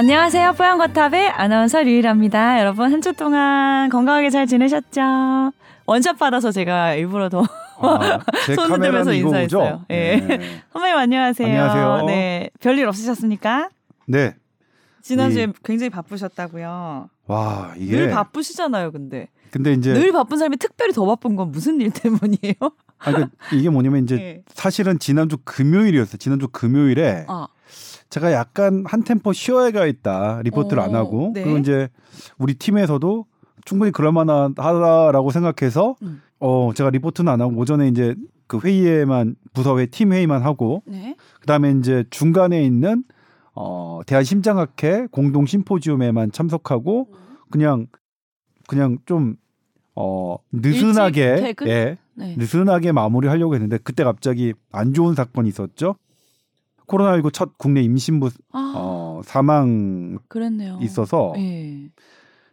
안녕하세요. 뽀얀거탑의 아나운서 류일합니다. 여러분 한 주 동안 건강하게 잘 지내셨죠? 원샷 받아서 제가 일부러 더 아, 제 손 흔들면서? 인사했어요. 예. 네. 선배님 안녕하세요. 안녕하세요. 네, 별일 없으셨습니까? 네. 지난주에 이- 굉장히 바쁘셨다고요. 와 이게 늘 바쁘시잖아요, 근데. 근데 이제 늘 바쁜 사람이 특별히 더 바쁜 건 무슨 일 때문이에요? 아, 그 이게 뭐냐면 이제 네. 사실은 지난주 금요일이었어요. 지난주 금요일에 아, 제가 약간 한 템포 쉬어야 있다 리포트를 안 어, 하고 네. 그리고 이제 우리 팀에서도 충분히 그럴 만하다라고 생각해서 음. 어 제가 리포트는 안 하고 오전에 이제 그 회의에만 부서회 팀 회의만 하고 네. 그다음에 이제 중간에 있는 어 대한 심장학회 공동 심포지움에만 참석하고 그냥 그냥 좀 어 느슨하게? 예 네. 느슨하게 마무리하려고 했는데 그때 갑자기 안 좋은 사건이 있었죠. 코로나19 첫 국내 임신부 아, 어 사망 그랬네요. 있어서 예.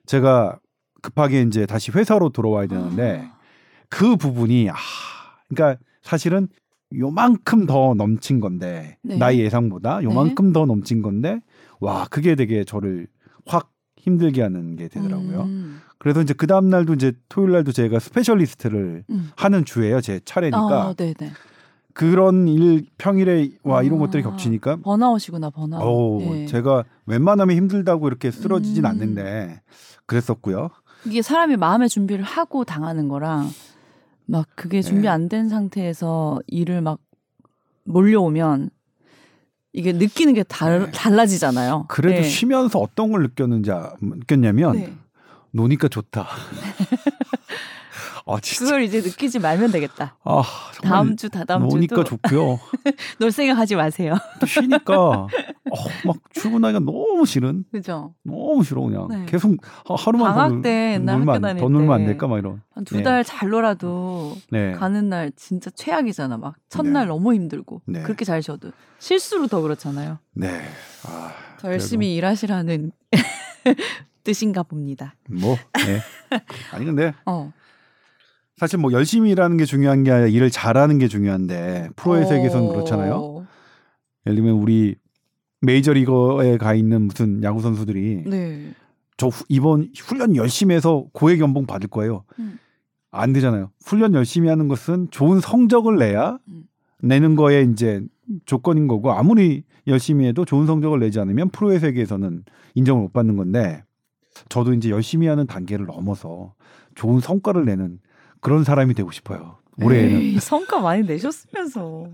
제가 급하게 이제 다시 회사로 돌아와야 되는데 아, 그 부분이 아 그러니까 사실은 요만큼 더 넘친 건데 네. 나의 예상보다 요만큼 더 넘친 건데 와 그게 되게 저를 확 힘들게 하는 게 되더라고요. 음, 그래서 이제 그 다음 날도 이제 토요일 날도 제가 스페셜리스트를 음. 하는 주예요. 제 차례니까 아, 네, 네. 그런 일 평일에 와 이런 아, 것들이 겹치니까 번아웃이구나, 번아웃. 어 예. 제가 웬만하면 힘들다고 이렇게 쓰러지진 음. 않는데 그랬었고요. 이게 사람이 마음의 준비를 하고 당하는 거랑 막 그게 준비 네. 안된 상태에서 일을 막 몰려오면 이게 느끼는 게 달, 네. 달라지잖아요. 그래도 네. 쉬면서 어떤 걸 느꼈는지 아- 느꼈냐면 네. 노니까 좋다. 아 진짜 그걸 이제 느끼지 말면 되겠다. 아 다음 주, 다다음 주도 좋고요. 놀 생각하지 마세요. 또 쉬니까 어, 막 출근하기가 너무 싫은 그죠? 너무 싫어 그냥 네. 계속 하- 하루만 방학 더 놀- 때 옛날 놀면 학교 안- 다닐 더 놀면 안때 될까 막 이런. 한두 네. 달잘 놀아도 네. 가는 날 진짜 최악이잖아. 막 첫날 네. 너무 힘들고 네. 그렇게 잘 쉬어도 실수로 더 그렇잖아요. 네. 아, 더 열심히 일하시라는 뜻인가 봅니다. 그래도 뭐 네. 아니 근데 어. 사실 뭐 열심히 일하는 게 중요한 게 아니라 일을 잘하는 게 중요한데 프로의 세계에서는 그렇잖아요. 어. 예를 들면 우리 메이저리거에 가 있는 무슨 야구 선수들이 네. 저 후- 이번 훈련 열심히 해서 고액 연봉 받을 거예요. 음. 안 되잖아요. 훈련 열심히 하는 것은 좋은 성적을 내야 음. 내는 거에 이제 조건인 거고 아무리 열심히 해도 좋은 성적을 내지 않으면 프로의 세계에서는 인정을 못 받는 건데 저도 이제 열심히 하는 단계를 넘어서 좋은 성과를 내는 그런 사람이 되고 싶어요. 올해에는 에이, 성과 많이 내셨으면서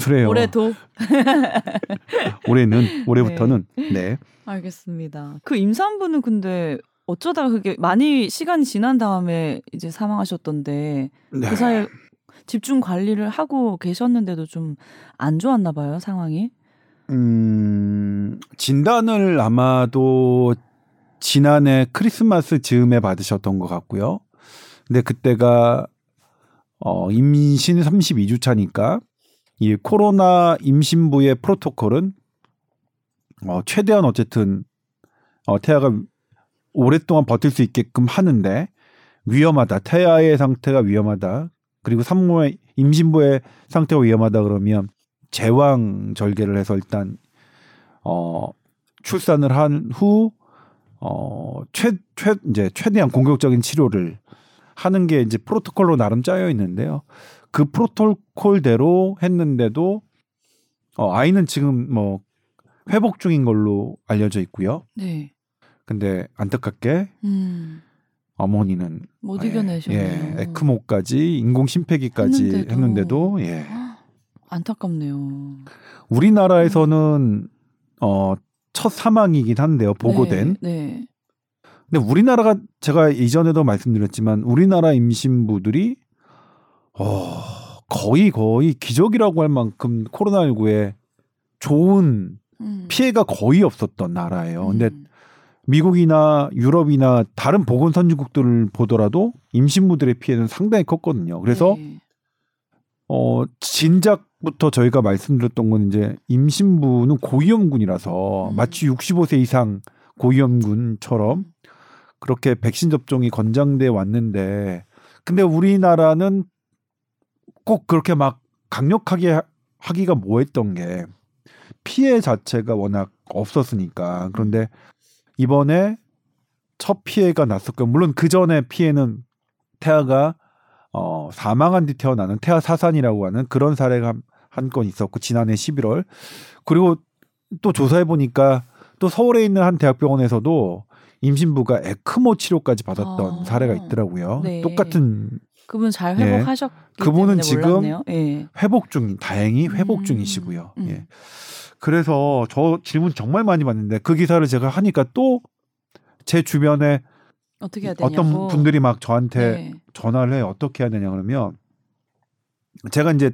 소리예요? 올해도 올해는 올해부터는 네. 알겠습니다. 그 임산부는 근데 어쩌다가 그게 많이 시간이 지난 다음에 이제 사망하셨던데 네. 그 사이에 집중 관리를 하고 계셨는데도 좀 안 좋았나 봐요 상황이. 음, 진단을 아마도 지난해 크리스마스 즈음에 받으셨던 것 같고요. 근데 그때가 어, 임신 32주 차니까 이 코로나 임신부의 프로토콜은 어, 최대한 어쨌든 어, 태아가 오랫동안 버틸 수 있게끔 하는데 위험하다. 태아의 상태가 위험하다. 그리고 산모의 임신부의 상태가 위험하다 그러면 제왕 절개를 해서 일단 어 출산을 한 후 어최최 이제 최대한 공격적인 치료를 하는 게 이제 프로토콜로 나름 짜여 있는데요. 그 프로토콜대로 했는데도 어 아이는 지금 뭐 회복 중인 걸로 알려져 있고요. 네. 근데 안타깝게 음. 어머니는 못 예, 이겨내셨네요. 예, 에크모까지 인공 심폐기까지 했는데도. 했는데도 예. 안타깝네요. 우리나라에서는 어, 첫 사망이긴 한데요. 보고된. 네. 네. 근데 우리나라가 제가 이전에도 말씀드렸지만 우리나라 임신부들이 어, 거의 거의 기적이라고 할 만큼 코로나19에 좋은 음. 피해가 거의 없었던 나라예요. 근데 음. 미국이나 유럽이나 다른 보건 선진국들을 보더라도 임신부들의 피해는 상당히 컸거든요. 그래서 네. 어 진작부터 저희가 말씀드렸던 건 이제 임신부는 고위험군이라서 음. 마치 65세 이상 고위험군처럼 그렇게 백신 접종이 권장돼 왔는데 근데 우리나라는 꼭 그렇게 막 강력하게 하- 하기가 뭐했던 게 피해 자체가 워낙 없었으니까. 그런데 이번에 첫 피해가 났었고 물론 그 전에 피해는 태아가 어 사망한 뒤 태어나는 태아 사산이라고 하는 그런 사례가 한 건 있었고 지난해 11월 그리고 또 조사해 보니까 또 서울에 있는 한 대학병원에서도 임신부가 에크모 치료까지 받았던 아, 사례가 있더라고요. 네. 똑같은 그분 잘 예. 회복하셨기 그분은 지금. 예. 회복 중 다행히 회복 음, 중이시고요. 음. 예. 그래서 저 질문 정말 많이 받는데 그 기사를 제가 하니까 또 제 주변에 어떻게 해야 되냐고. 어떤 분들이 막 저한테 네. 전화를 해 어떻게 해야 되냐 그러면 제가 이제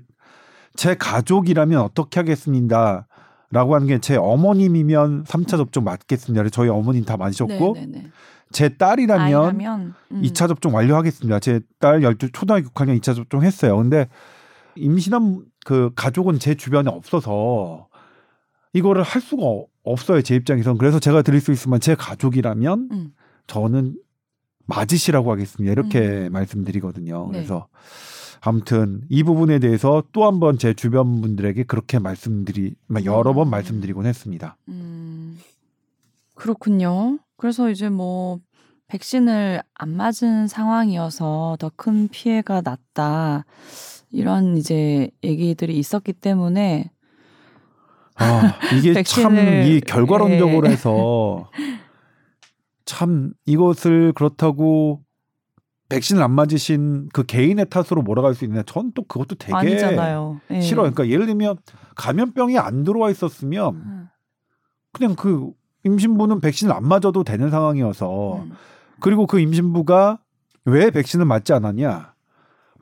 제 가족이라면 어떻게 하겠습니다. 라고 하는 게 제 어머님이면 3차 접종 맞겠습니다. 그래서 저희 어머님 다 맞으셨고 네, 네, 네. 제 딸이라면 음. 2차 접종 완료하겠습니다. 제 딸 12 초등학교 6학년 2차 접종 했어요. 근데 임신한 그 가족은 제 주변에 없어서 이거를 할 수가 어- 없어요. 제 입장에선. 그래서 제가 드릴 수 있으면 제 가족이라면 음. 저는 맞으시라고 하겠습니다. 이렇게 음. 말씀드리거든요. 네. 그래서 아무튼 이 부분에 대해서 또 한 번 제 주변 분들에게 그렇게 말씀드리 여러 번 음. 말씀드리곤 했습니다. 음, 그렇군요. 그래서 이제 뭐 백신을 안 맞은 상황이어서 더 큰 피해가 났다. 이런 이제 얘기들이 있었기 때문에 아, 이게 참 이 결과론적으로 예. 해서 참 이것을 그렇다고 백신을 안 맞으신 그 개인의 탓으로 몰아갈 수 있느냐? 전또 그것도 되게 아니잖아요. 예. 싫어요. 그러니까 예를 들면 감염병이 안 들어와 있었으면 음, 그냥 그 임신부는 백신을 안 맞아도 되는 상황이어서 음, 그리고 그 임신부가 왜 백신을 맞지 않았냐?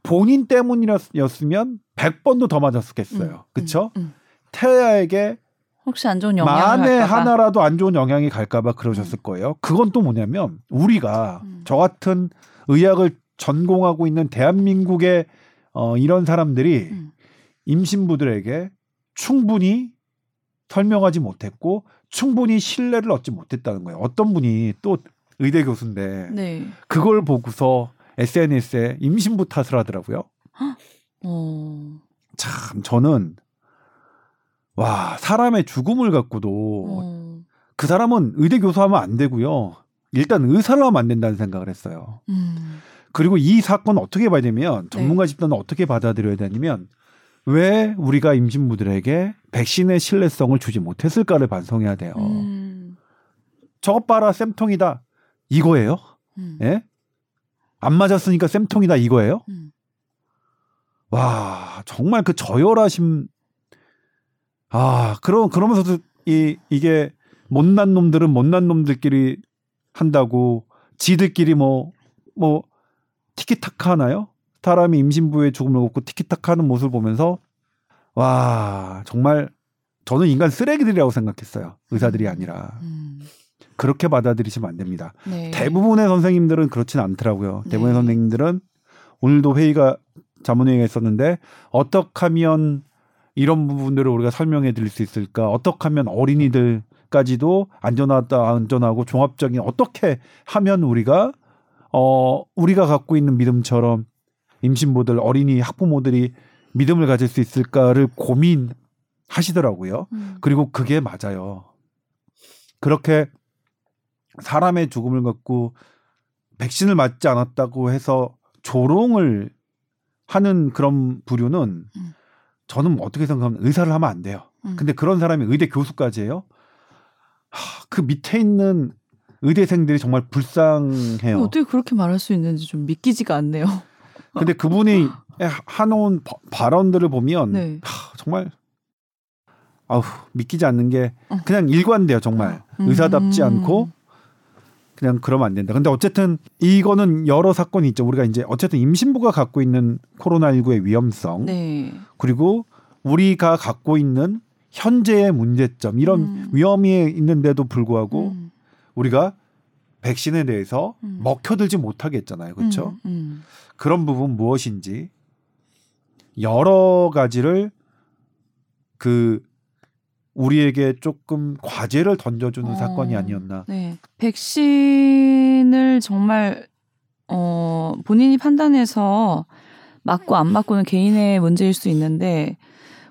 본인 때문이었으면 100번도 더 맞았겠어요. 음, 그쵸? 음, 음. 태아에게 혹시 안 좋은 영향을 만에. 하나라도 안 좋은 영향이 갈까봐 그러셨을 거예요. 그건 또 뭐냐면 우리가 음. 저 같은 의학을 전공하고 있는 대한민국의 어, 이런 사람들이 음. 임신부들에게 충분히 설명하지 못했고 충분히 신뢰를 얻지 못했다는 거예요. 어떤 분이 또 의대 교수인데 네. 그걸 보고서 SNS에 임신부 탓을 하더라고요. 어. 참 저는 와 사람의 죽음을 갖고도 어. 그 사람은 의대 교수하면 안 되고요. 일단 의사를 하면 안 된다는 생각을 했어요. 음. 그리고 이 사건 어떻게 봐야 되면 전문가 집단은 어떻게 받아들여야 되냐면 왜 우리가 임신부들에게 백신의 신뢰성을 주지 못했을까를 반성해야 돼요. 음. 저것 봐라 쌤통이다 이거예요? 음. 예? 안 맞았으니까 쌤통이다 이거예요? 음. 와 정말 그 저열하심 아 그러 그러면서도 이 이게 못난 놈들은 못난 놈들끼리 한다고 지들끼리 뭐뭐 티키타카 하나요? 사람이 임신부의 죽음을 먹고 티키타카 하는 모습을 보면서 와 정말 저는 인간 쓰레기들이라고 생각했어요 의사들이 아니라 음. 그렇게 받아들이시면 안 됩니다. 네. 대부분의 선생님들은 그렇진 않더라고요. 대부분의 네. 선생님들은 오늘도 회의가 자문회의가 있었는데 어떻게 하면 이런 부분들을 우리가 설명해 드릴 수 있을까? 어떻게 하면 어린이들 까지도 안전하다, 안전하고 종합적인 어떻게 하면 우리가 어 우리가 갖고 있는 믿음처럼 임신부들, 어린이 학부모들이 믿음을 가질 수 있을까를 고민하시더라고요. 음. 그리고 그게 맞아요. 그렇게 사람의 죽음을 갖고 백신을 맞지 않았다고 해서 조롱을 하는 그런 부류는 음. 저는 어떻게 생각하면 의사를 하면 안 돼요. 음. 근데 그런 사람이 의대 교수까지예요. 하, 그 밑에 있는 의대생들이 정말 불쌍해요. 어떻게 그렇게 말할 수 있는지 좀 믿기지가 않네요. 근데 그분이 바- 발언들을 보면 네. 하, 정말 아우 믿기지 않는 게 어. 그냥 일관돼요 정말 음. 의사답지 않고 그냥 그러면 안 된다. 근데 어쨌든 이거는 여러 사건이 있죠. 우리가 이제 어쨌든 임신부가 갖고 있는 코로나19의 위험성 네. 그리고 우리가 갖고 있는 현재의 문제점 이런 음. 위험이 있는데도 불구하고 음. 우리가 백신에 대해서 음. 먹혀들지 못하게 했잖아요. 그렇죠? 음. 음. 그런 부분 무엇인지 여러 가지를 그 우리에게 조금 과제를 던져주는 어. 사건이 아니었나. 네. 백신을 정말 어 본인이 판단해서 맞고 안 맞고는 개인의 문제일 수 있는데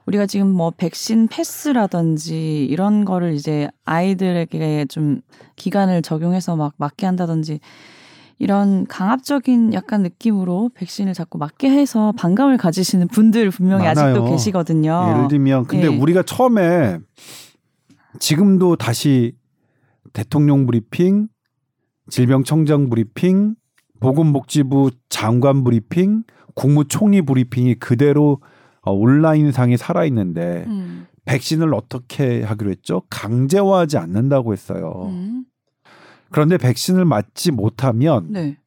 우리가 지금 뭐 백신 패스라든지 이런 거를 이제 아이들에게 좀 기간을 적용해서 막 맞게 한다든지 이런 강압적인 약간 느낌으로 백신을 자꾸 맞게 해서 반감을 가지시는 분들 분명히 많아요. 아직도 계시거든요. 예를 들면 근데 예. 우리가 처음에 지금도 다시 대통령 브리핑, 질병청장 브리핑, 보건복지부 장관 브리핑, 국무총리 브리핑이 그대로 어, 온라인 상에 살아 있는데 음. 백신을 어떻게 하기로 했죠? 강제화하지 않는다고 했어요. 음. 그런데 백신을 맞지 못하면 네.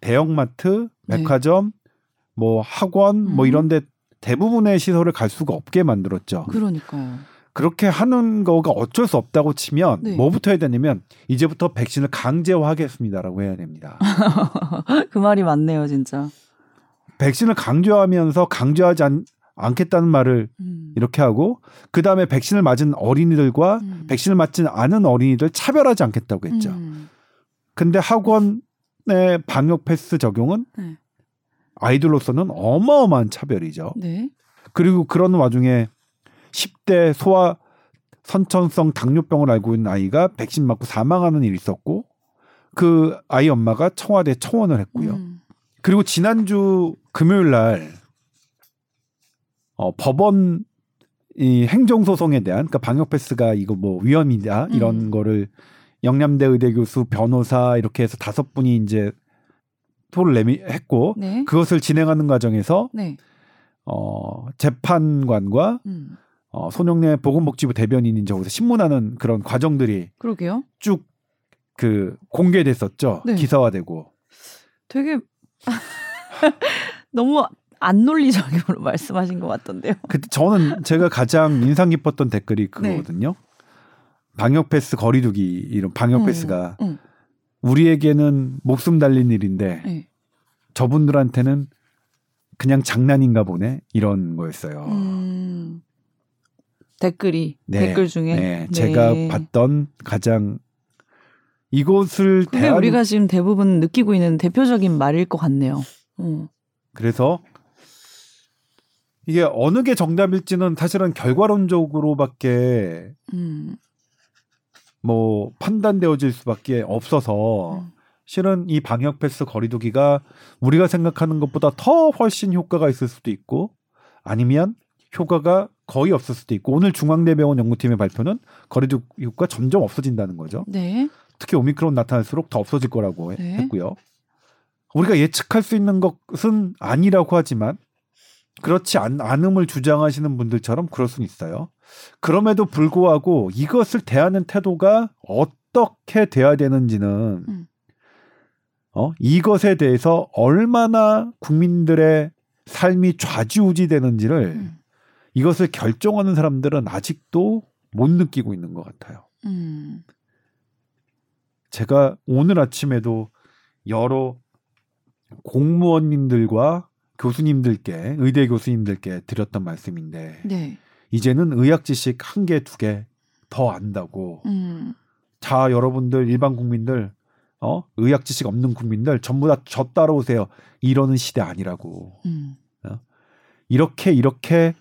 대형마트, 네. 백화점, 뭐 학원 뭐 음. 이런데 대부분의 시설을 갈 수가 없게 만들었죠. 그러니까요. 그렇게 하는 거가 어쩔 수 없다고 치면 네. 뭐부터 해야 되냐면 이제부터 백신을 강제화하겠습니다라고 해야 됩니다. 그 말이 맞네요, 진짜. 백신을 강조하면서 강조하지 않, 않겠다는 말을 음. 이렇게 하고 그 다음에 백신을 맞은 어린이들과 음. 백신을 맞지 않은 어린이들 차별하지 않겠다고 했죠. 음. 근데 학원의 방역 패스 적용은 네. 아이들로서는 어마어마한 차별이죠. 네. 그리고 그런 와중에 10대 소아 선천성 당뇨병을 앓고 있는 아이가 백신 맞고 사망하는 일이 있었고 그 아이 엄마가 청와대 청원을 했고요. 음. 그리고 지난주 금요일 날 어, 법원 이 행정 소송에 대한 그러니까 방역 패스가 이거 뭐 위험이다 이런 음. 거를 영남대 의대 교수 변호사 이렇게 해서 다섯 분이 이제 토를 내미 했고 네. 그것을 진행하는 과정에서 네. 어 재판관과 음. 어 손영래 보건복지부 대변인이 저기서 신문하는 그런 과정들이 그러게요. 쭉그 공개됐었죠 네. 기사화되고 되게 너무 안 논리적으로 말씀하신 것 같던데요. 그때 저는 제가 가장 인상 깊었던 댓글이 네. 그거거든요. 방역 패스 거리두기 이런 방역 음, 패스가 음. 우리에게는 목숨 달린 일인데 네. 저분들한테는 그냥 장난인가 보네 이런 거였어요. 음. 댓글이 네. 댓글 중에 네, 제가 봤던 가장 이곳을 그게 대한 우리가 지금 대부분 느끼고 있는 대표적인 말일 것 같네요. 어. 그래서 이게 어느 게 정답일지는 사실은 결과론적으로밖에 음. 뭐 판단되어질 수밖에 없어서 음. 실은 이 방역 패스 거리두기가 우리가 생각하는 것보다 더 훨씬 효과가 있을 수도 있고 아니면 효과가 거의 없을 수도 있고 오늘 중앙대병원 연구팀의 발표는 거리두기 효과 점점 없어진다는 거죠. 네. 특히 오미크론 나타날수록 더 없어질 거라고 해- 네. 했고요. 우리가 예측할 수 있는 것은 아니라고 하지만 그렇지 않, 않음을 주장하시는 분들처럼 그럴 수는 있어요. 그럼에도 불구하고 이것을 대하는 태도가 어떻게 돼야 되는지는 음. 어, 이것에 대해서 얼마나 국민들의 삶이 좌지우지되는지를 음. 이것을 결정하는 사람들은 아직도 못 느끼고 있는 것 같아요. 음. 제가 오늘 아침에도 여러 공무원님들과 교수님들께 의대 교수님들께 드렸던 말씀인데 네. 이제는 의학 지식 한 개 두 개 더 안다고 음. 자 여러분들 일반 국민들 어 의학 지식 없는 국민들 전부 다 저 따라오세요 이러는 시대 아니라고 음. 이렇게 이렇게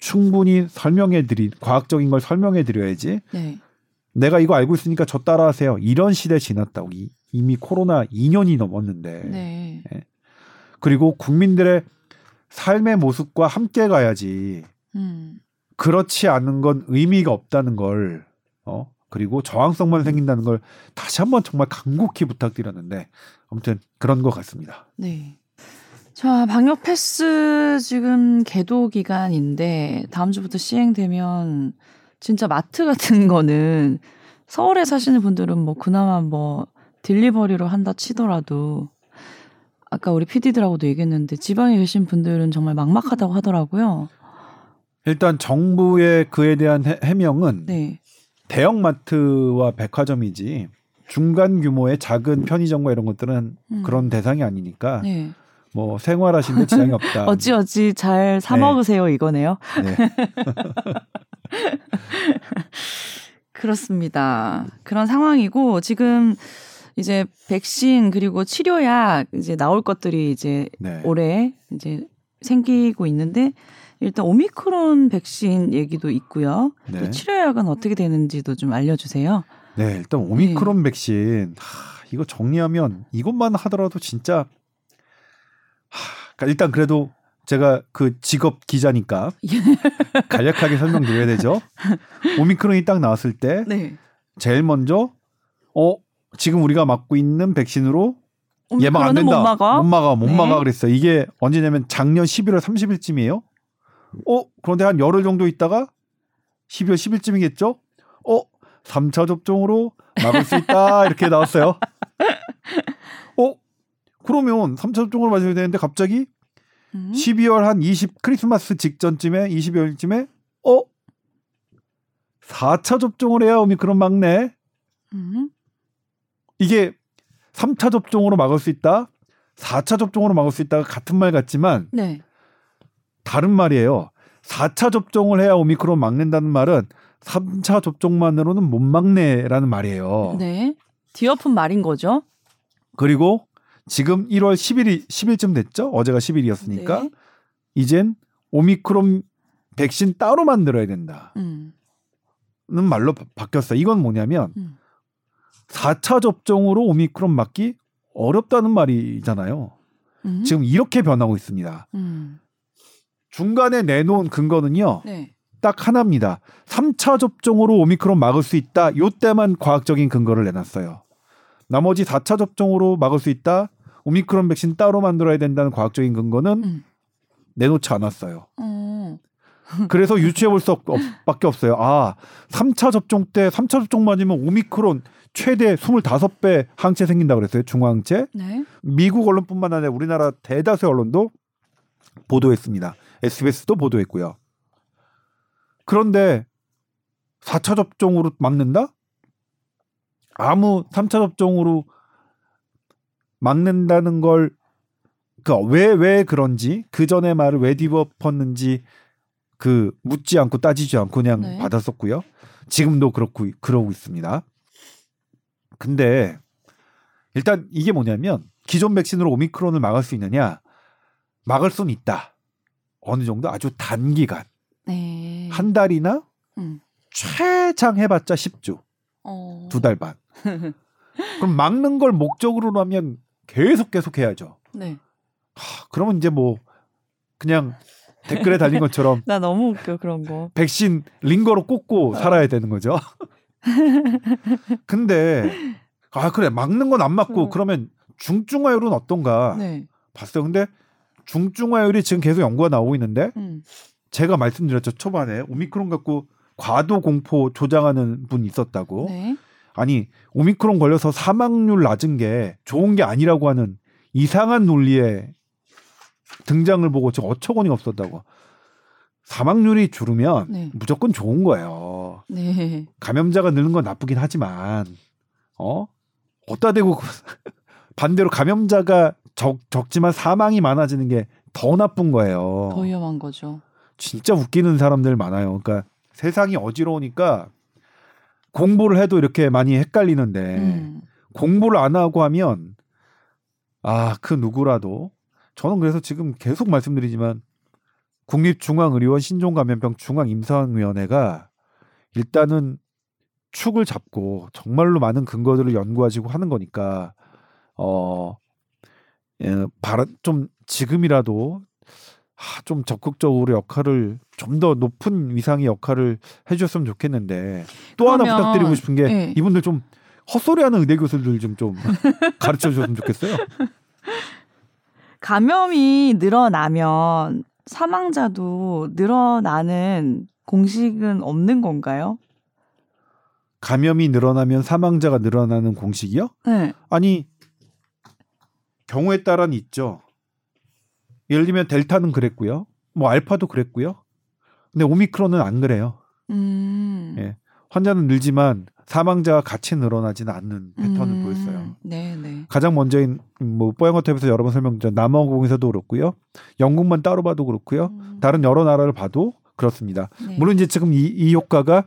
충분히 설명해 드리 과학적인 걸 설명해 드려야지 네. 내가 이거 알고 있으니까 저 따라하세요 이런 시대 지났다고 이, 이미 코로나 2년이 넘었는데 네. 그리고 국민들의 삶의 모습과 함께 가야지 음. 그렇지 않은 건 의미가 없다는 걸 어? 그리고 저항성만 생긴다는 걸 다시 한번 정말 간곡히 부탁드렸는데 아무튼 그런 것 같습니다. 네. 자, 방역 패스 지금 개도 기간인데 다음 주부터 시행되면 진짜 마트 같은 거는 서울에 사시는 분들은 뭐 그나마 뭐 딜리버리로 한다 치더라도 아까 우리 PD들하고도 얘기했는데 지방에 계신 분들은 정말 막막하다고 하더라고요. 일단 정부의 그에 대한 해, 해명은 네. 대형마트와 백화점이지 중간 규모의 작은 편의점과 이런 것들은 음. 그런 대상이 아니니까 네. 뭐 생활하시는데 지장이 없다. 어찌 어찌 잘사 네. 먹으세요 이거네요. 네. 그렇습니다. 그런 상황이고 지금 이제 백신 그리고 치료약 이제 나올 것들이 이제 네. 올해 이제 생기고 있는데 일단 오미크론 백신 얘기도 있고요. 또 네. 치료약은 어떻게 되는지도 좀 알려주세요. 네, 일단 오미크론 백신 하, 이거 정리하면 이것만 하더라도 진짜 하, 그러니까 일단 그래도 제가 그 직업 기자니까 간략하게 설명드려야 되죠. 오미크론이 딱 나왔을 때 네. 제일 먼저 어 지금 우리가 맞고 있는 백신으로 예방 안 된다. 못 막아. 못 막아. 못 네. 막아 그랬어요. 이게 언제냐면 작년 11월 30일쯤이에요. 어, 그런데 한 열흘 정도 있다가 12월 10일쯤이겠죠? 어, 3차 접종으로 막을 수 있다. 이렇게 나왔어요. 어, 그러면 3차 접종으로 맞아야 되는데 갑자기 음. 12월 한 20 크리스마스 직전쯤에 20여일쯤에 어, 4차 접종을 해야 오미크론 막네. 음. 이게 3차 접종으로 막을 수 있다. 4차 접종으로 막을 수 있다가 같은 말 같지만 네. 다른 말이에요. 4차 접종을 해야 오미크론 막는다는 말은 3차 접종만으로는 못 막네라는 말이에요. 네. 뒤엎은 말인 거죠. 그리고 지금 1월 10일이 10일쯤 됐죠? 어제가 10일이었으니까 네. 이젠 오미크론 백신 따로 만들어야 된다는 음. 말로 바- 바뀌었어요. 이건 뭐냐면 음. 4차 접종으로 오미크론 막기 어렵다는 말이잖아요. 음. 지금 이렇게 변하고 있습니다. 음. 중간에 내놓은 근거는요. 네. 딱 하나입니다. 3차 접종으로 오미크론 막을 수 있다. 요 때만 과학적인 근거를 내놨어요. 나머지 4차 접종으로 막을 수 있다. 오미크론 백신 따로 만들어야 된다는 과학적인 근거는 음. 내놓지 않았어요. 어. 그래서 유추해 볼 수 밖에 없어요. 아, 3차 접종 때 3차 접종 맞으면 오미크론 최대 25배 항체 생긴다 그랬어요. 중화항체. 네. 미국 언론뿐만 아니라 우리나라 대다수의 언론도 보도했습니다. SBS도 보도했고요. 그런데 4차 접종으로 막는다? 아무 3차 접종으로 막는다는 걸그왜왜 그런지 그 전에 말을 왜 뒤엎었는지 그 묻지 않고 따지지 않고 그냥 네. 받았었고요. 지금도 그렇고 그러고 있습니다. 근데 일단 이게 뭐냐면 기존 백신으로 오미크론을 막을 수 있느냐? 막을 수는 있다. 어느 정도 아주 단기간 네. 한 달이나 음. 최장 해봤자 10주 어. 두달 반. 그럼 막는 걸 목적으로 하면 계속 계속 해야죠. 네. 하, 그러면 이제 뭐 그냥 댓글에 달린 것처럼 나 너무 웃겨 그런 거. 백신 링거로 꽂고 살아야 되는 거죠. 근데 아 그래 막는 건 안 맞고 음. 그러면 중증화율은 어떤가 네. 봤어요. 근데 중증화율이 지금 계속 연구가 나오고 있는데 음. 제가 말씀드렸죠 초반에 오미크론 갖고 과도 공포 조장하는 분 있었다고. 네. 아니 오미크론 걸려서 사망률 낮은 게 좋은 게 아니라고 하는 이상한 논리에 등장을 보고 저 어처구니가 없었다고. 사망률이 줄으면 네. 무조건 좋은 거예요. 네. 감염자가 느는 건 나쁘긴 하지만 어 어디다 대고 반대로 감염자가 적, 적지만 사망이 많아지는 게 더 나쁜 거예요. 더 위험한 거죠. 진짜 웃기는 사람들 많아요. 그러니까 세상이 어지러우니까 공부를 해도 이렇게 많이 헷갈리는데 음. 공부를 안 하고 하면 아 그 누구라도 저는 그래서 지금 계속 말씀드리지만 국립중앙의료원 신종감염병 중앙임상위원회가 일단은 축을 잡고 정말로 많은 근거들을 연구하시고 하는 거니까 어 예, 바라, 좀 지금이라도 아, 좀 적극적으로 역할을 좀 더 높은 위상의 역할을 해주셨으면 좋겠는데 또 하나 그러면, 부탁드리고 싶은 게 예. 이분들 좀 헛소리하는 의대 교수들 좀 좀 가르쳐 주셨으면 좋겠어요. 감염이 늘어나면 사망자도 늘어나는 공식은 없는 건가요? 감염이 늘어나면 사망자가 늘어나는 공식이요? 네. 아니 경우에 따라는 있죠. 예를 들면 델타는 그랬고요. 뭐 알파도 그랬고요. 근데 오미크론은 안 그래요. 음. 예. 환자는 늘지만 사망자가 같이 늘어나지는 않는 패턴을 음. 보였어요. 네, 네. 가장 먼저인 뭐 뽀얀거탑에서 여러 번 설명드린 남아공에서도 그렇고요. 영국만 따로 봐도 그렇고요. 음. 다른 여러 나라를 봐도 그렇습니다. 네. 물론 이제 지금 이, 이 효과가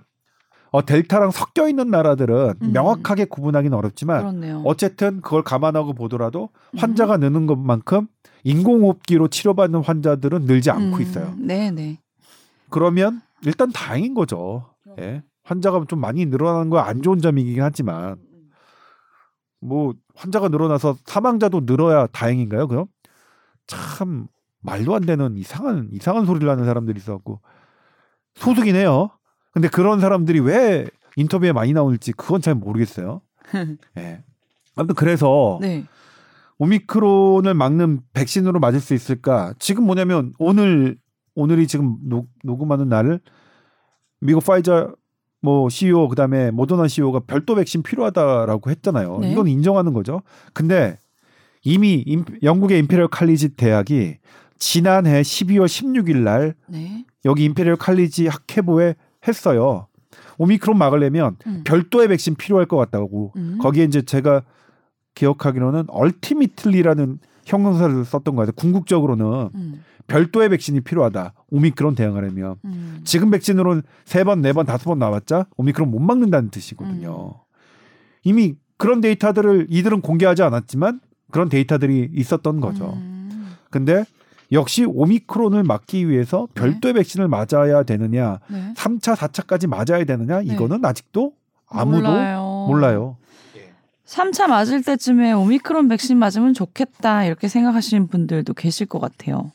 어, 델타랑 섞여 있는 나라들은 음. 명확하게 구분하기는 어렵지만 그렇네요. 어쨌든 그걸 감안하고 보더라도 음. 환자가 느는 것만큼 인공호흡기로 치료받는 환자들은 늘지 않고 음. 있어요. 네, 네. 그러면 일단 다행인 거죠. 예. 환자가 좀 많이 늘어나는 건안 좋은 점이긴 하지만 뭐 환자가 늘어나서 사망자도 늘어야 다행인가요? 그럼 참 말도 안 되는 이상한 이상한 소리를 하는 사람들이 있어갖고 소득이네요. 근데 그런 사람들이 왜 인터뷰에 많이 나올지 그건 잘 모르겠어요. 예. 아무튼 그래서 네. 오미크론을 막는 백신으로 맞을 수 있을까? 지금 뭐냐면 오늘 오늘이 지금 녹, 녹음하는 날을 미국 화이자 뭐 CEO 그다음에 모더나 CEO가 별도 백신 필요하다라고 했잖아요. 네. 이건 인정하는 거죠. 근데 이미 임, 영국의 임페리얼 칼리지 대학이 지난해 12월 16일 날 네. 여기 임페리얼 칼리지 학회부에 했어요. 오미크론 막으려면 음. 별도의 백신 필요할 것 같다고. 음. 거기에 이제 제가 기억하기로는 얼티미틀리라는 형용사를 썼던 거 같아요. 궁극적으로는 음. 별도의 백신이 필요하다. 오미크론 대응하려면 음. 지금 백신으로는 세 번, 네 번, 다섯 번 나왔자 오미크론 못 막는다는 뜻이거든요. 음. 이미 그런 데이터들을 이들은 공개하지 않았지만 그런 데이터들이 있었던 거죠. 음. 근데 역시 오미크론을 막기 위해서 별도의 백신을 맞아야 되느냐, 네. 3차, 4차까지 맞아야 되느냐, 이거는 아직도 아무도 몰라요. 몰라요. 3차 맞을 때쯤에 오미크론 백신 맞으면 좋겠다 이렇게 생각하시는 분들도 계실 것 같아요.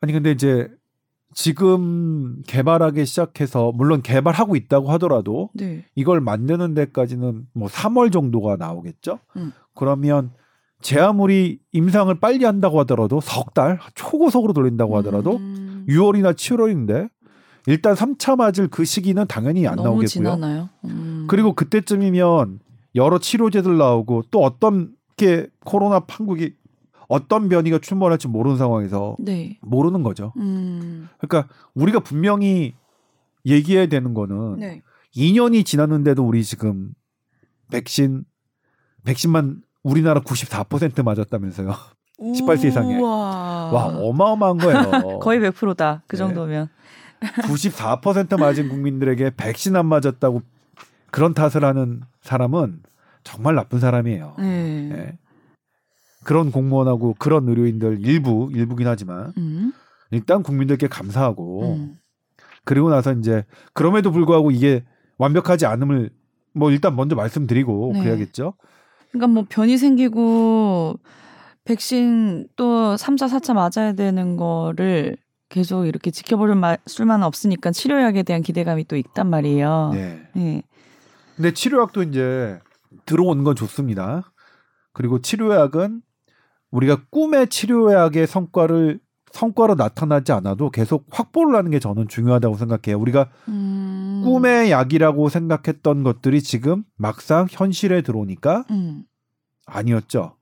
아니 근데 이제 지금 개발하기 시작해서 물론 개발하고 있다고 하더라도 네. 이걸 만드는 데까지는 뭐 3월 정도가 나오겠죠. 음. 그러면 제 아무리 임상을 빨리 한다고 하더라도 석 달 초고속으로 돌린다고 하더라도 음. 6월이나 7월인데 일단 3차 맞을 그 시기는 당연히 안 나오겠고요. 음. 그리고 그때쯤이면 여러 치료제들 나오고 또 어떤 게 코로나 판국이 어떤 변이가 출몰할지 모르는 상황에서 네. 모르는 거죠. 음. 그러니까 우리가 분명히 얘기해야 되는 거는 네. 2년이 지났는데도 우리 지금 백신 백신만 우리나라 94% 맞았다면서요. 18세 이상에. 와 어마어마한 거예요. 거의 100%다. 그 네. 정도면. 94% 맞은 국민들에게 백신 안 맞았다고 그런 탓을 하는 사람은 정말 나쁜 사람이에요. 네. 예. 그런 공무원하고 그런 의료인들 일부 일부긴 하지만 음. 일단 국민들께 감사하고 음. 그리고 나서 이제 그럼에도 불구하고 이게 완벽하지 않음을 뭐 일단 먼저 말씀드리고 네. 그래야겠죠. 그러니까 뭐 변이 생기고 백신 또 3차, 4차 맞아야 되는 거를 계속 이렇게 지켜볼 마- 수만은 없으니까 치료약에 대한 기대감이 또 있단 말이에요. 네. 네. 근데 치료약도 이제 들어오는 건 좋습니다. 그리고 치료약은 우리가 꿈의 치료약의 성과를 성과로 나타나지 않아도 계속 확보를 하는 게 저는 중요하다고 생각해요. 우리가 음. 꿈의 약이라고 생각했던 것들이 지금 막상 현실에 들어오니까 음. 아니었죠.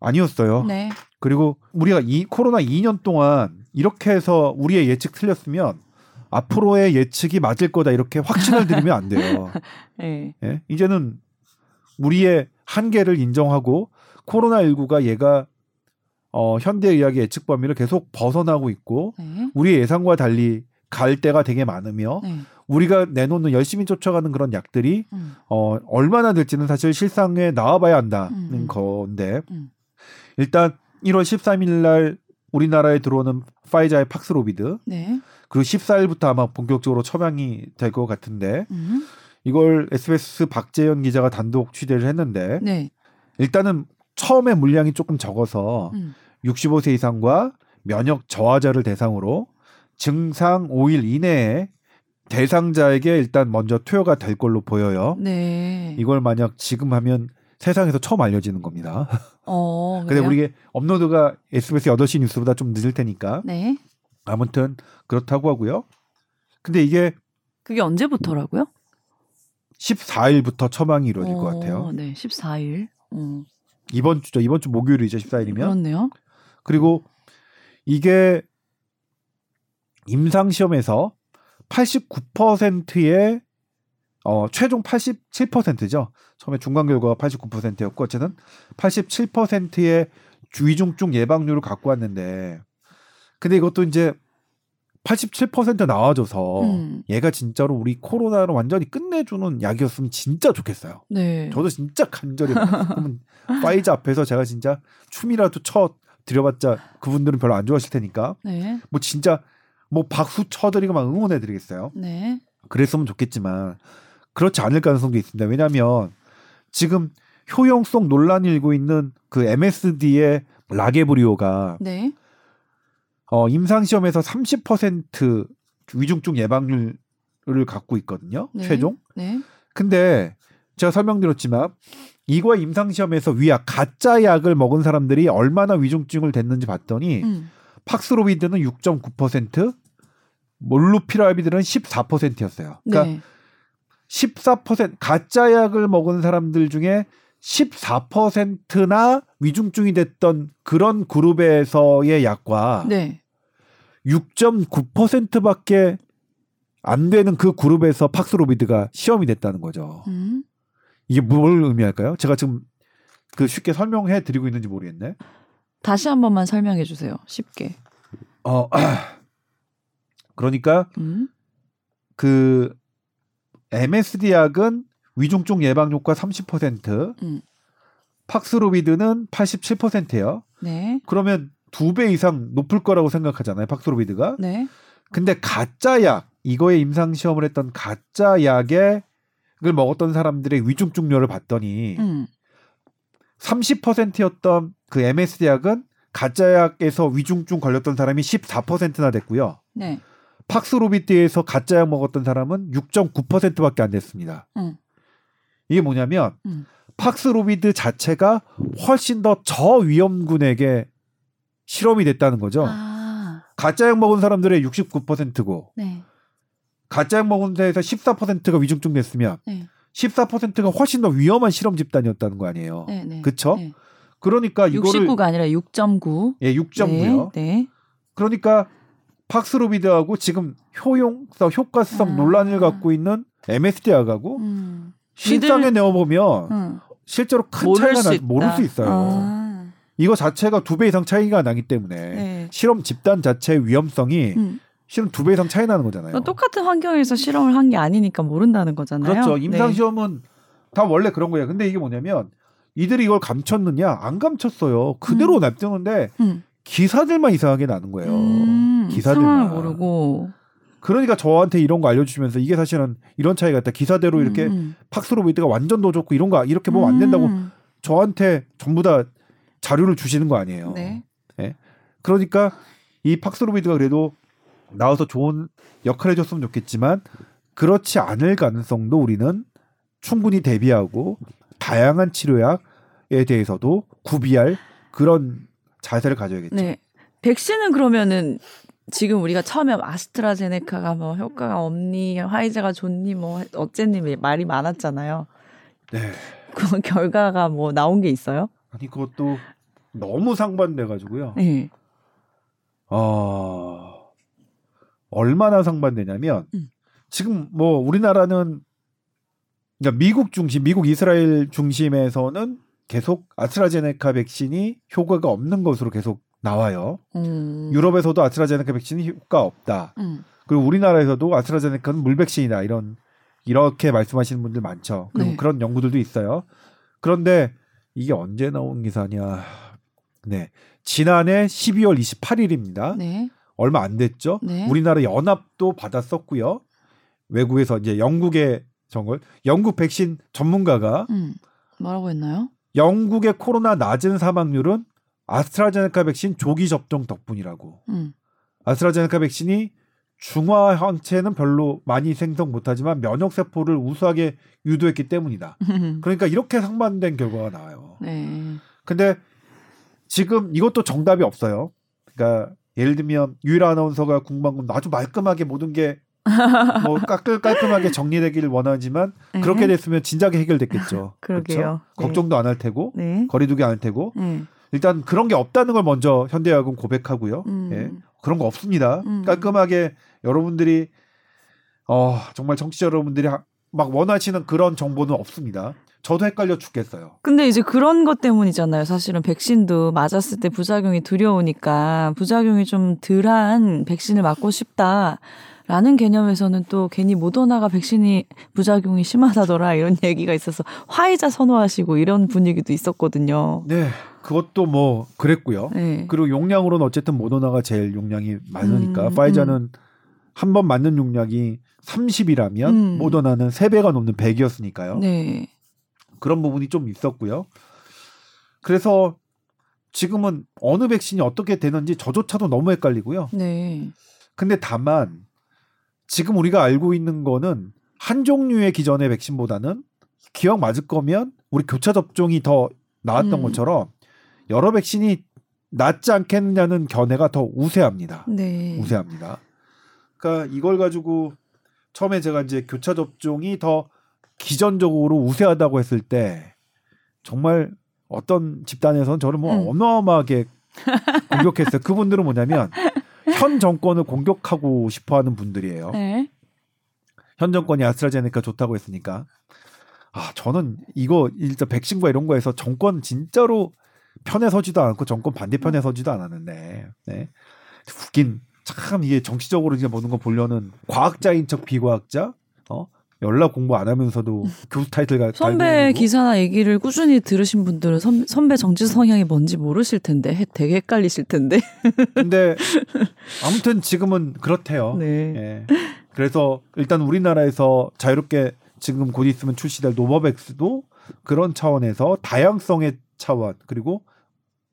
아니었어요. 네. 그리고 우리가 이 코로나 2년 동안 이렇게 해서 우리의 예측 틀렸으면 앞으로의 예측이 맞을 거다 이렇게 확신을 드리면 안 돼요. 네. 예? 이제는 우리의 한계를 인정하고 코로나19가 얘가 어, 현대의학의 예측 범위를 계속 벗어나고 있고 네. 우리의 예상과 달리 갈 때가 되게 많으며 네. 우리가 내놓는 열심히 쫓아가는 그런 약들이 음. 어, 얼마나 될지는 사실 실상에 나와봐야 한다는 음. 건데 음. 일단 1월 13일 날 우리나라에 들어오는 파이자의 팍스로비드 네. 그리고 14일부터 아마 본격적으로 처방이 될 것 같은데 음. 이걸 SBS 박재현 기자가 단독 취재를 했는데 네. 일단은 처음에 물량이 조금 적어서 음. 65세 이상과 면역 저하자를 대상으로 증상 5일 이내에 대상자에게 일단 먼저 투여가 될 걸로 보여요. 네. 이걸 만약 지금 하면 세상에서 처음 알려지는 겁니다. 어. 근데? 우리 업로드가 SBS 8시 뉴스보다 좀 늦을 테니까 네. 아무튼 그렇다고 하고요. 근데 이게 그게 언제부터라고요? 14일부터 처방이 이루어질 것 어, 같아요. 네. 14일. 어. 이번 주죠. 이번 주 목요일이죠. 14일이면. 그렇네요. 그리고 이게 임상 시험에서 89%의 어 최종 87%죠. 처음에 중간 결과가 89%였고 어쨌든 87%의 위중증 예방률을 갖고 왔는데 근데 이것도 이제 87% 나와줘서 음. 얘가 진짜로 우리 코로나를 완전히 끝내주는 약이었으면 진짜 좋겠어요. 네. 저도 진짜 간절히 파이자 앞에서 제가 진짜 춤이라도 쳐 드려봤자 그분들은 별로 안 좋아하실 테니까 네. 뭐 진짜 뭐 박수 쳐드리고 막 응원해드리겠어요. 네. 그랬으면 좋겠지만 그렇지 않을 가능성도 있습니다. 왜냐하면 지금 효용성 논란이 일고 있는 그 MSD의 라게브리오가 네. 어, 임상시험에서 30% 위중증 예방률을 갖고 있거든요. 네. 최종. 네. 근데 제가 설명드렸지만 이거의 임상시험에서 위약 가짜 약을 먹은 사람들이 얼마나 위중증을 됐는지 봤더니 음. 팍스로비드는 6.9%, 몰루피라비드는 14%였어요. 그러니까 네. 14% 가짜 약을 먹은 사람들 중에 14%나 위중증이 됐던 그런 그룹에서의 약과 네. 6.9%밖에 안 되는 그 그룹에서 팍스로비드가 시험이 됐다는 거죠. 음. 이게 뭘 의미할까요? 제가 지금 그 쉽게 설명해 드리고 있는지 모르겠네. 다시 한 번만 설명해 주세요. 쉽게. 어, 그러니까 음. 그 MSD 약은 위중증 예방 효과 30%, 음. 팍스로비드는 87%예요. 네. 그러면 두 배 이상 높을 거라고 생각하잖아요, 팍스로비드가. 네. 근데 가짜 약 이거에 임상 시험을 했던 가짜 약에 을 먹었던 사람들의 위중증률을 봤더니 음. 30%였던 그 MSD 약은 가짜 약에서 위중증 걸렸던 사람이 14%나 됐고요. 네. 팍스로비드에서 가짜 약 먹었던 사람은 6.9%밖에 안 됐습니다. 음. 이게 뭐냐면 음. 팍스로비드 자체가 훨씬 더 저위험군에게 실험이 됐다는 거죠. 아. 가짜 약 먹은 사람들의 69%고 네. 가짜 약 먹은 데에서 14%가 위중증 됐으면 네. 14%가 훨씬 더 위험한 실험 집단이었다는 거 아니에요. 네. 네. 그쵸? 네. 그러니까 이거를 69가 아니라 6.9. 예, 6.9요. 네. 네. 그러니까 팍스로비드하고 지금 효용성, 효과성 아. 논란을 갖고 있는 MSD하고 음. 실상에 믿을- 내어 보면 음. 실제로 큰 모를 차이가 수 나. 모를 수 있어요. 아. 이거 자체가 두 배 이상 차이가 나기 때문에 네. 실험 집단 자체의 위험성이 음. 실은 두배 이상 차이 나는 거잖아요. 똑같은 환경에서 실험을 한 게 아니니까 모른다는 거잖아요. 그렇죠. 네. 임상 시험은 다 원래 그런 거예요. 근데 이게 뭐냐면 이들이 이걸 감췄느냐 안 감췄어요. 그대로 음. 냅두는데 음. 기사들만 이상하게 나는 거예요. 음, 기사들만. 모르고 그러니까 저한테 이런 거 알려주시면서 이게 사실은 이런 차이가 있다. 기사대로 이렇게 음, 팍스로비드가 완전 더 좋고 이런 거 이렇게 보면 안 된다고 음. 저한테 전부 다 자료를 주시는 거 아니에요. 네. 그러니까 이 팍스로비드가 그래도 나와서 좋은 역할을 해줬으면 좋겠지만 그렇지 않을 가능성도 우리는 충분히 대비하고 다양한 치료약에 대해서도 구비할 그런 자세를 가져야겠죠. 네. 백신은 그러면은 지금 우리가 처음에 아스트라제네카가 뭐 효과가 없니, 화이자가 좋니, 뭐 어쨌니 말이 많았잖아요. 네. 그 결과가 뭐 나온 게 있어요? 아니 그것도 너무 상반돼 가지고요. 네. 어 얼마나 상반되냐면 음. 지금 뭐 우리나라는 그러니까 미국 중심, 미국 이스라엘 중심에서는 계속 아스트라제네카 백신이 효과가 없는 것으로 계속 나와요. 음. 유럽에서도 아스트라제네카 백신이 효과 없다. 음. 그리고 우리나라에서도 아스트라제네카는 물 백신이다. 이런 이렇게 말씀하시는 분들 많죠. 그리고 네. 그런 연구들도 있어요. 그런데 이게 언제 나온 기사냐? 네. 지난해 12월 28일입니다. 네. 얼마 안 됐죠. 네. 우리나라 연합도 받았었고요. 외국에서 이제 영국의 정걸 영국 백신 전문가가 음. 뭐라고 했나요? 영국의 코로나 낮은 사망률은 아스트라제네카 백신 조기 접종 덕분이라고. 음. 아스트라제네카 백신이 중화 항체는 별로 많이 생성 못하지만 면역 세포를 우수하게 유도했기 때문이다. 그러니까 이렇게 상반된 결과가 나와요. 네. 근데 지금 이것도 정답이 없어요. 그러니까 예를 들면 유일 아나운서가 궁금한 건 아주 말끔하게 모든 게 뭐 깔끔 깔끔하게 정리되기를 원하지만 그렇게 됐으면 진작에 해결됐겠죠. 네. 그렇죠? 네. 걱정도 안 할 테고 네. 거리두기 안 할 테고 네. 일단 그런 게 없다는 걸 먼저 현대의학은 고백하고요. 음. 예. 그런 거 없습니다. 음. 깔끔하게 여러분들이 어 정말 정치자 여러분들이 하- 막 원하시는 그런 정보는 없습니다. 저도 헷갈려 죽겠어요. 근데 이제 그런 것 때문이잖아요. 사실은 백신도 맞았을 때 부작용이 두려우니까 부작용이 좀 덜한 백신을 맞고 싶다라는 라는 개념에서는 또 괜히 모더나가 백신이 부작용이 심하다더라 이런 얘기가 있어서 화이자 선호하시고 이런 분위기도 있었거든요. 네, 그것도 뭐 그랬고요. 네. 그리고 용량으로는 어쨌든 모더나가 제일 용량이 많으니까 음, 파이자는 한 번 맞는 용량이 30이라면 음. 모더나는 3배가 넘는 100이었으니까요. 네. 그런 부분이 좀 있었고요. 그래서 지금은 어느 백신이 어떻게 되는지 저조차도 너무 헷갈리고요. 네. 근데 다만 지금 우리가 알고 있는 거는 한 종류의 기존의 백신보다는 기왕 맞을 거면 우리 교차 접종이 더 나았던 음. 것처럼 여러 백신이 낫지 않겠느냐는 견해가 더 우세합니다. 네. 우세합니다. 그러니까 이걸 가지고 처음에 제가 이제 교차 접종이 더 기전적으로 우세하다고 했을 때 정말 어떤 집단에서는 저를 뭐 음. 어마어마하게 공격했어요. 그분들은 뭐냐면 현 정권을 공격하고 싶어하는 분들이에요. 네. 현 정권이 아스트라제네카 좋다고 했으니까 아 저는 이거 일단 백신과 이런 거에서 정권 진짜로 편에 서지도 않고 정권 반대편에 서지도 않았는데 네. 웃긴 참 이게 정치적으로 이제 보는 거 보려는 과학자인 척 비과학자 어 연락 공부 안 하면서도 교수 타이틀 가 선배. 기사나 얘기를 꾸준히 들으신 분들은 선, 선배 정치 성향이 뭔지 모르실 텐데 해- 되게 헷갈리실 텐데. 근데 아무튼 지금은 그렇대요. 네. 예. 그래서 일단 우리나라에서 자유롭게 지금 곧 있으면 출시될 노바백스도 그런 차원에서 다양성의 차원 그리고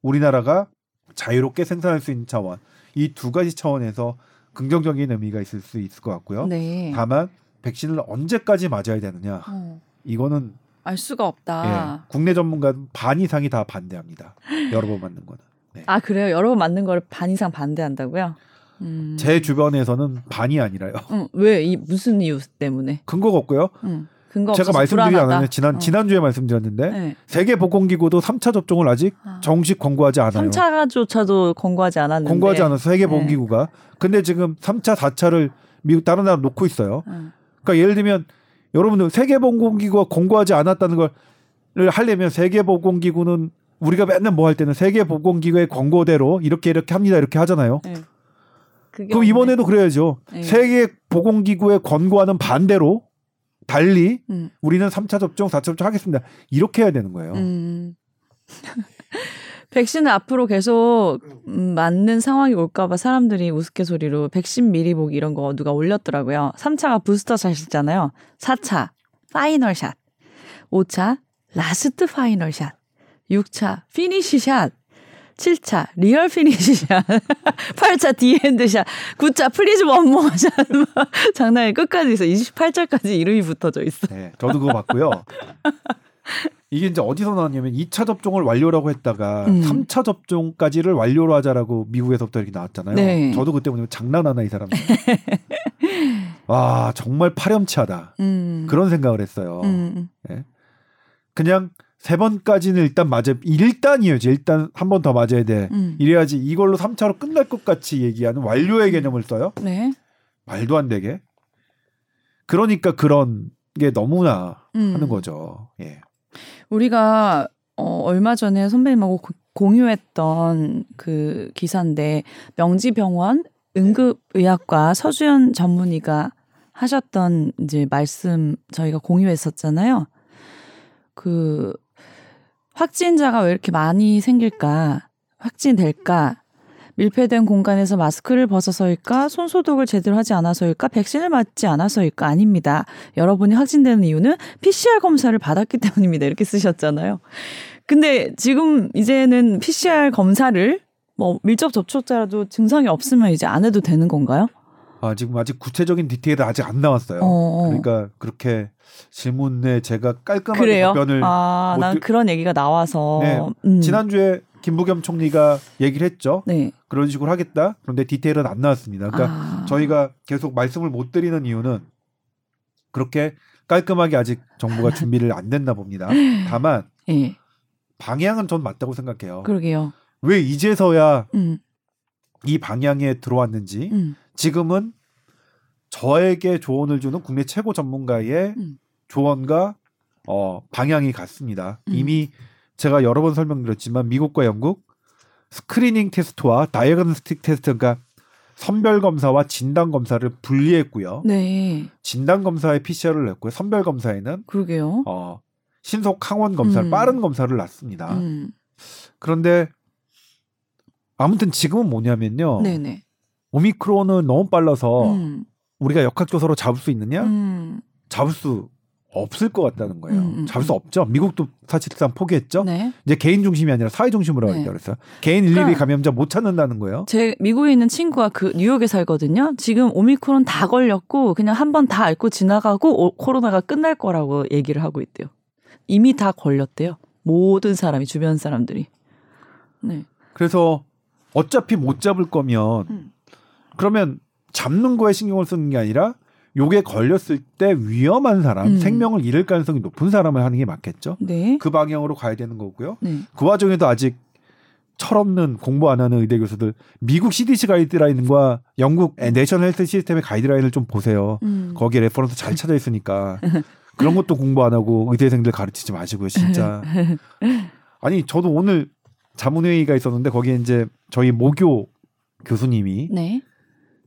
우리나라가 자유롭게 생산할 수 있는 차원 이 두 가지 차원에서 긍정적인 의미가 있을 수 있을 것 같고요. 네. 다만 백신을 언제까지 맞아야 되느냐 어, 이거는 알 수가 예, 없다. 국내 전문가 반 이상이 다 반대합니다. 여러 번 맞는 거는. 아 그래요? 여러 번 맞는 걸반 이상 반대한다고요? 음. 제 주변에서는 반이 아니라요. 응, 왜? 이 무슨 이유 때문에? 근거가 없고요. 응. 근거 제가 말씀드리지? 않았는데 지난 어. 지난주에 말씀드렸는데 네. 세계 보건기구도 3차 접종을 아직 아. 정식 권고하지 않아요. 3차조차도 권고하지 않았는데. 권고하지 않아서 세계 네. 보건기구가. 근데 지금 3차, 4차를 미국 다른 나라 놓고 있어요. 응. 그러니까 예를 들면 여러분들 세계 보건기구가 권고하지 않았다는 걸를 하려면 세계 보건기구는 우리가 맨날 뭐 할 때는 세계 보건기구의 권고대로 이렇게 이렇게 합니다 이렇게 하잖아요. 네. 그럼. 이번에도 그래야죠. 네. 세계 보건기구의 권고하는 반대로 달리 음. 우리는 3차 접종, 4차 접종 하겠습니다. 이렇게 해야 되는 거예요. 음. 백신을 앞으로 계속 음, 맞는 상황이 올까봐 사람들이 우스갯소리로 백신 미리 보기 이런 거 누가 올렸더라고요. 3차가 부스터샷이잖아요. 4차 final shot, 5차 last final shot, 6차 finish shot, 7차 real finish shot, 8차 the end shot, 9차 please one more shot. 장난이 끝까지 있어. 28차까지 이름이 붙어져 있어. 네, 저도 그거 봤고요. 이게 이제 어디서 나왔냐면 2차 접종을 완료라고 했다가 음. 3차 접종까지를 완료로 하자라고 미국에서부터 이렇게 나왔잖아요. 네. 저도 그때 보면 장난하나 이 사람들. 와 정말 파렴치하다 음. 그런 생각을 했어요. 음. 그냥 세 번까지는 일단 맞아 일단이어지 일단 한 번 더 맞아야 돼. 음. 이래야지 이걸로 3차로 끝날 것 같이 얘기하는 완료의 개념을 써요. 네. 말도 안 되게. 그러니까 그런 게 너무나 음. 하는 거죠. 예. 우리가 어, 얼마 전에 선배님하고 고- 공유했던 그 기사인데 명지병원 응급의학과 서주연 전문의가 하셨던 이제 말씀 저희가 공유했었잖아요. 그 확진자가 왜 이렇게 많이 생길까? 확진될까? 밀폐된 공간에서 마스크를 벗어서일까? 손 소독을 제대로 하지 않아서일까? 백신을 맞지 않아서일까? 아닙니다. 여러분이 확진되는 이유는 PCR 검사를 받았기 때문입니다. 이렇게 쓰셨잖아요. 근데 지금 이제는 PCR 검사를 뭐 밀접 접촉자라도 증상이 없으면 이제 안 해도 되는 건가요? 아 지금 아직 구체적인 디테일은 아직 안 나왔어요. 어, 어. 그러니까 그렇게 질문에 제가 깔끔하게 그래요? 답변을 아, 못난 드- 그런 얘기가 나와서. 네. 음. 지난주에 김부겸 총리가 얘기를 했죠. 네. 그런 식으로 하겠다. 그런데 디테일은 안 나왔습니다. 그러니까 아. 저희가 계속 말씀을 못 드리는 이유는 그렇게 깔끔하게 아직 정부가 준비를 안 됐나 봅니다. 다만 예. 방향은 전 맞다고 생각해요. 그러게요. 왜 이제서야 음. 이 방향에 들어왔는지 음. 지금은 저에게 조언을 주는 국내 최고 전문가의 음. 조언과 어, 방향이 같습니다. 음. 이미 제가 여러 번 설명드렸지만 미국과 영국 screening test와 diagnostic test 그러니까 선별 검사와 진단 검사를 분리했고요. 네. 진단 검사에 PCR을 냈고요. 선별 검사에는 그러게요. 어, 신속 항원 검사를 음. 빠른 검사를 놨습니다. 음. 그런데 아무튼 지금은 뭐냐면요. 네네. 오미크론은 너무 빨라서 음. 우리가 역학조사로 잡을 수 있느냐? 음. 잡을 수 없을 것 같다는 거예요. 음, 음, 잡을 수 없죠. 미국도 사실상 포기했죠. 네. 이제 개인 중심이 아니라 사회 중심으로 네. 하겠다 그랬어요. 개인 일일이 그러니까 감염자 못 찾는다는 거예요. 제 미국에 있는 친구가 그 뉴욕에 살거든요. 지금 오미크론 다 걸렸고 그냥 한 번 다 앓고 지나가고 오- 코로나가 끝날 거라고 얘기를 하고 있대요. 이미 다 걸렸대요. 모든 사람이 주변 사람들이. 네. 그래서 어차피 못 잡을 거면 음. 그러면 잡는 거에 신경을 쓰는 게 아니라 요게 걸렸을 때 위험한 사람, 음. 생명을 잃을 가능성이 높은 사람을 하는 게 맞겠죠. 네. 그 방향으로 가야 되는 거고요. 네. 그 와중에도 아직 철없는 공부 안 하는 의대 교수들 미국 CDC 가이드라인과 영국 National Health System의 가이드라인을 좀 보세요. 음. 거기에 reference 잘 찾아 있으니까 그런 것도 공부 안 하고 의대생들 가르치지 마시고요, 진짜. 아니 저도 오늘 자문회의가 있었는데 거기에 이제 저희 모교 교수님이 네.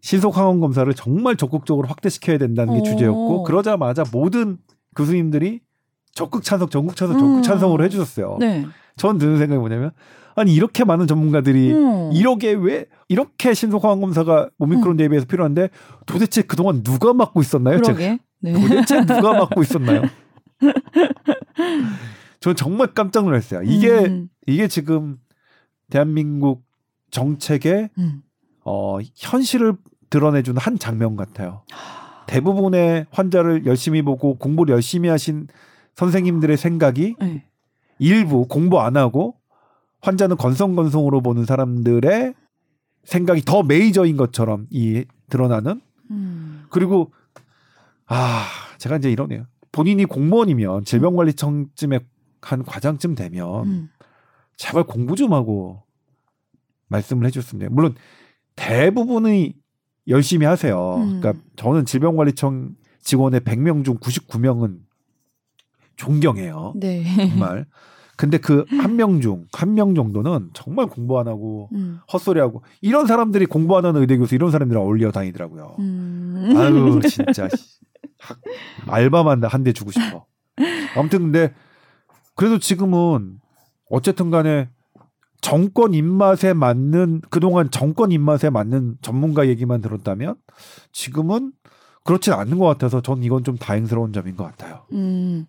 신속 항원 검사를 정말 적극적으로 확대시켜야 된다는 게 오. 주제였고 그러자마자 모든 교수님들이 적극 찬성, 전국 찬성, 적극 음. 찬성으로 해주셨어요. 네. 전 드는 생각이 뭐냐면 아니 이렇게 많은 전문가들이 음. 이렇게 왜 이렇게 신속 항원 검사가 오미크론 대비해서 필요한데 도대체 그동안 누가 맡고 있었나요? 제가 그러게. 네. 도대체 누가 맡고 있었나요? 전 정말 깜짝 놀랐어요. 이게 음. 이게 지금 대한민국 정책의 음. 어, 현실을 드러내주는 한 장면 같아요. 대부분의 환자를 열심히 보고 공부를 열심히 하신 선생님들의 생각이 네. 일부 공부 안 하고 환자는 건성건성으로 보는 사람들의 생각이 더 메이저인 것처럼 이 드러나는 음. 그리고 아 제가 이제 이러네요. 본인이 공무원이면 질병관리청쯤에 한 과장쯤 되면 음. 제발 공부 좀 하고 말씀을 해줬습니다. 물론 대부분이 열심히 하세요. 음. 그러니까 저는 질병관리청 직원의 100명 중 99명은 존경해요. 네. 정말. 근데 그 한 명 중 한 명 정도는 정말 공부 안 하고 음. 헛소리하고 이런 사람들이 공부 안 하는 의대 교수 이런 사람들이랑 어울려 다니더라고요. 음. 아유 진짜 알바만 한 대 주고 싶어. 아무튼 근데 그래도 지금은 어쨌든 간에 정권 입맛에 맞는 그동안 정권 입맛에 맞는 전문가 얘기만 들었다면 지금은 그렇진 않는 것 같아서 전 이건 좀 다행스러운 점인 것 같아요. 음.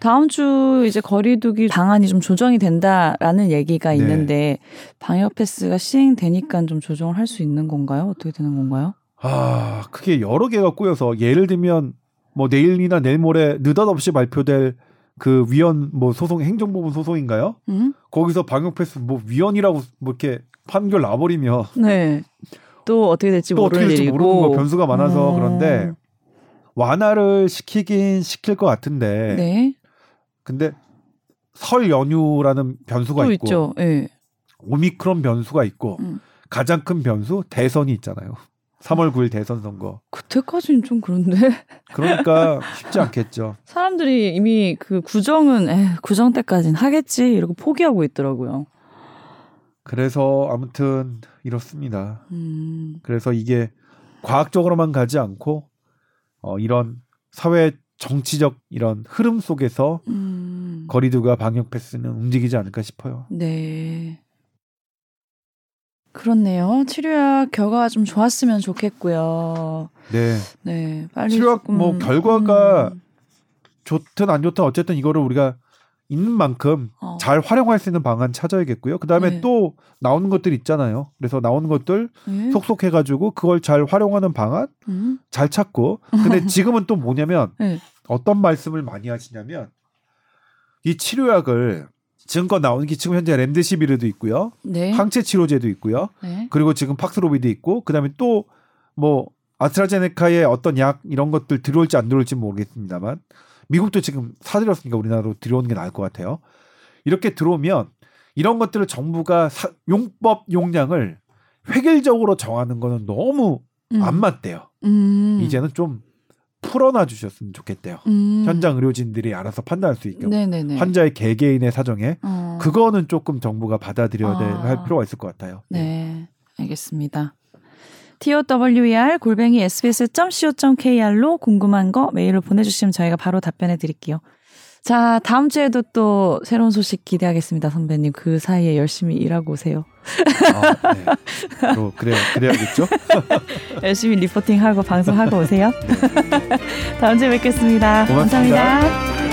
다음 주 이제 거리두기 방안이 좀 조정이 된다라는 얘기가 네. 있는데 방역 패스가 시행되니까 좀 조정을 할 수 있는 건가요? 어떻게 되는 건가요? 아, 그게 여러 개가 꼬여서 예를 들면 뭐 내일이나 내일 모레 느닷없이 발표될 그 위원 뭐 소송 행정부분 소송인가요? 음? 거기서 방역 패스 뭐 위원이라고 뭐 이렇게 판결 나버리면 네. 또 어떻게 될지 또 어떻게 모르는 될지 모르는 거 변수가 많아서 어. 그런데 완화를 시키긴 시킬 것 같은데 네. 근데 설 연휴라는 변수가 또 있고 있죠. 예. 오미크론 변수가 있고 음. 가장 큰 변수 대선이 있잖아요. 3월 9일 대선 선거. 그때까지는 좀 그런데 그러니까 쉽지 않겠죠. 사람들이 이미 그 구정은 에 구정 때까지는 하겠지 이러고 포기하고 있더라고요. 그래서 아무튼 이렇습니다. 음. 그래서 이게 과학적으로만 가지 않고 어 이런 사회 정치적 이런 흐름 속에서 음. 거리두기와 방역 패스는 움직이지 않을까 싶어요. 네. 그렇네요. 치료약 결과가 좀 좋았으면 좋겠고요. 네. 네, 빨리 치료약 조금, 뭐 결과가 음, 좋든 안 좋든 어쨌든 이거를 우리가 있는 만큼 어, 잘 활용할 수 있는 방안 찾아야겠고요. 그다음에 네. 또 나오는 것들 있잖아요. 그래서 나오는 것들 네? 속속해 가지고 그걸 잘 활용하는 방안 음? 잘 찾고 근데 지금은 또 뭐냐면 네. 어떤 말씀을 많이 하시냐면 이 치료약을 지금껏 나오는 게 지금 현재 렘데시비르도 있고요. 네. 항체 치료제도 있고요. 네. 그리고 지금 팍스로비드 있고 그다음에 또 뭐 아스트라제네카의 어떤 약 이런 것들 들어올지 안 들어올지 모르겠습니다만 미국도 지금 사들였으니까 우리나라로 들어오는 게 나을 것 같아요. 이렇게 들어오면 이런 것들을 정부가 사- 용법 용량을 획일적으로 정하는 거는 너무 음. 안 맞대요. 음. 이제는 좀 풀어놔 주셨으면 좋겠대요. 음. 현장 의료진들이 알아서 판단할 수 있게 네네네. 환자의 개개인의 사정에 어. 그거는 조금 정부가 받아들여야 될- 아. 할 필요가 있을 것 같아요. 네, 알겠습니다. tower 골뱅이 sbs.co.kr로 궁금한 거 메일로 보내주시면 저희가 바로 답변해 드릴게요. 자, 다음 주에도 또 새로운 소식 기대하겠습니다, 선배님. 그 사이에 열심히 일하고 오세요. 아, 네. 또 그래 그래야겠죠. 열심히 리포팅하고 방송하고 오세요. 다음 주에 뵙겠습니다 고맙습니다. 감사합니다.